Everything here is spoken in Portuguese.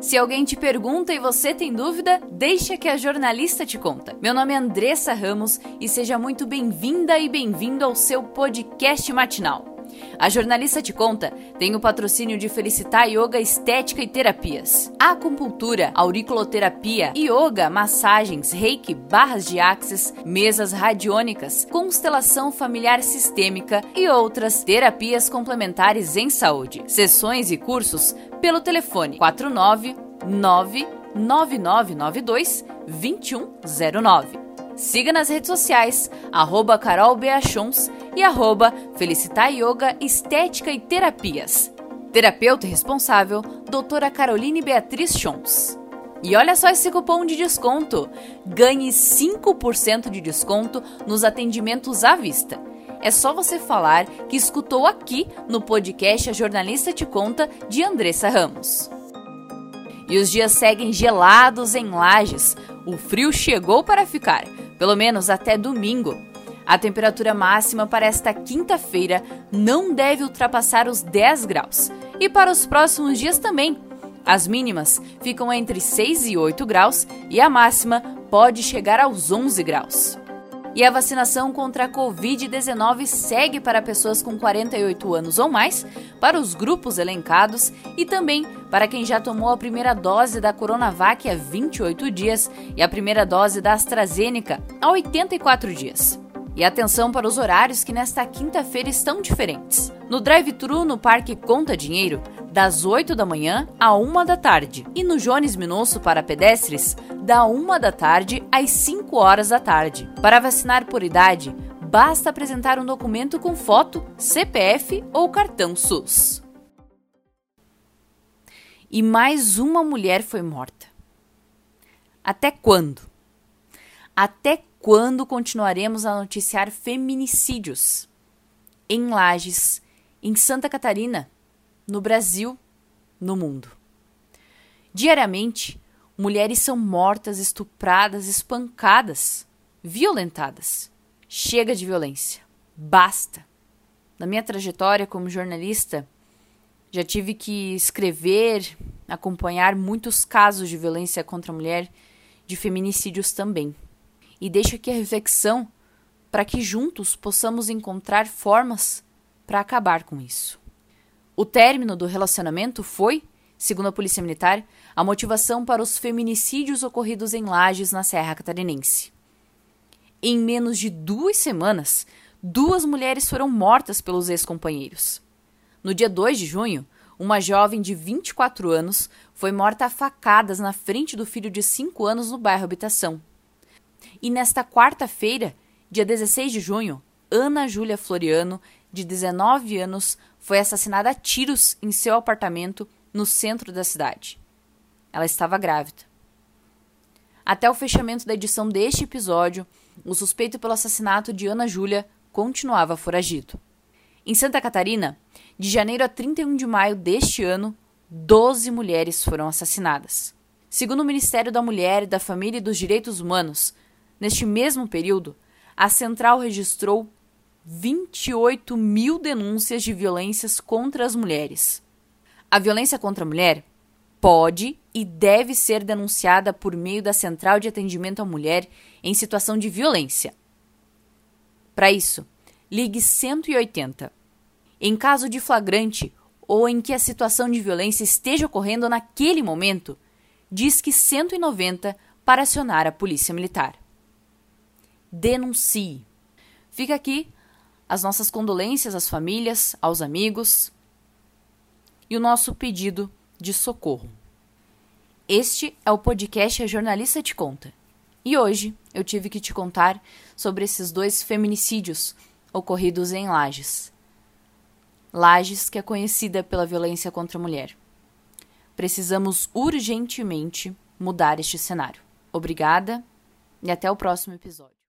Se alguém te pergunta e você tem dúvida, deixa que a jornalista te conta. Meu nome é Andressa Ramos e seja muito bem-vinda e bem-vindo ao seu podcast matinal. A jornalista te conta tem o patrocínio de Felicitar Yoga Estética e Terapias, acupuntura, auriculoterapia, yoga, massagens, reiki, barras de axis, mesas radiônicas, constelação familiar sistêmica e outras terapias complementares em saúde. Sessões e cursos pelo telefone 49 99992 2109. Siga nas redes sociais, arroba e arroba Felicitar Yoga Estética e Terapias. Terapeuta responsável, doutora Caroline Beatriz Chons. E olha só esse cupom de desconto! Ganhe 5% de desconto nos atendimentos à vista. É só você falar que escutou aqui no podcast A Jornalista Te Conta de Andressa Ramos. E os dias seguem gelados em Lages. O frio chegou para ficar pelo menos até domingo. A temperatura máxima para esta quinta-feira não deve ultrapassar os 10 graus. E para os próximos dias também. As mínimas ficam entre 6 e 8 graus e a máxima pode chegar aos 11 graus. E a vacinação contra a Covid-19 segue para pessoas com 48 anos ou mais, para os grupos elencados e também para quem já tomou a primeira dose da Coronavac há 28 dias e a primeira dose da AstraZeneca há 84 dias. E atenção para os horários que nesta quinta-feira estão diferentes. No drive-thru no Parque Conta Dinheiro, das 8 da manhã à 1 da tarde. E no Jones Minosso para pedestres, da 1 da tarde às 5 horas da tarde. Para vacinar por idade, basta apresentar um documento com foto, CPF ou cartão SUS. E mais uma mulher foi morta. Até quando? Até quando continuaremos a noticiar feminicídios? Em Lages, em Santa Catarina, no Brasil, no mundo. Diariamente, mulheres são mortas, estupradas, espancadas, violentadas. Chega de violência. Basta. Na minha trajetória como jornalista, já tive que escrever, acompanhar muitos casos de violência contra a mulher, de feminicídios também. E deixo aqui a reflexão para que juntos possamos encontrar formas para acabar com isso. O término do relacionamento foi, segundo a Polícia Militar, a motivação para os feminicídios ocorridos em Lages, na Serra Catarinense. Em menos de duas semanas, duas mulheres foram mortas pelos ex-companheiros. No dia 2 de junho, uma jovem de 24 anos foi morta a facadas na frente do filho de 5 anos no bairro Habitação. E nesta quarta-feira, dia 16 de junho, Ana Júlia Floriano, de 19 anos, foi assassinada a tiros em seu apartamento no centro da cidade. Ela estava grávida. Até o fechamento da edição deste episódio, o suspeito pelo assassinato de Ana Júlia continuava foragido. Em Santa Catarina, de janeiro a 31 de maio deste ano, 12 mulheres foram assassinadas. Segundo o Ministério da Mulher, da Família e dos Direitos Humanos, neste mesmo período, a central registrou 28 mil denúncias de violências contra as mulheres. A violência contra a mulher pode e deve ser denunciada por meio da Central de Atendimento à Mulher em situação de violência. Para isso, ligue 180. Em caso de flagrante ou em que a situação de violência esteja ocorrendo naquele momento, disque 190 para acionar a Polícia Militar. Denuncie. Fica aqui as nossas condolências às famílias, aos amigos e o nosso pedido de socorro. Este é o podcast A Jornalista Te Conta. E hoje eu tive que te contar sobre esses dois feminicídios ocorridos em Lages. Lages, que é conhecida pela violência contra a mulher. Precisamos urgentemente mudar este cenário. Obrigada e até o próximo episódio.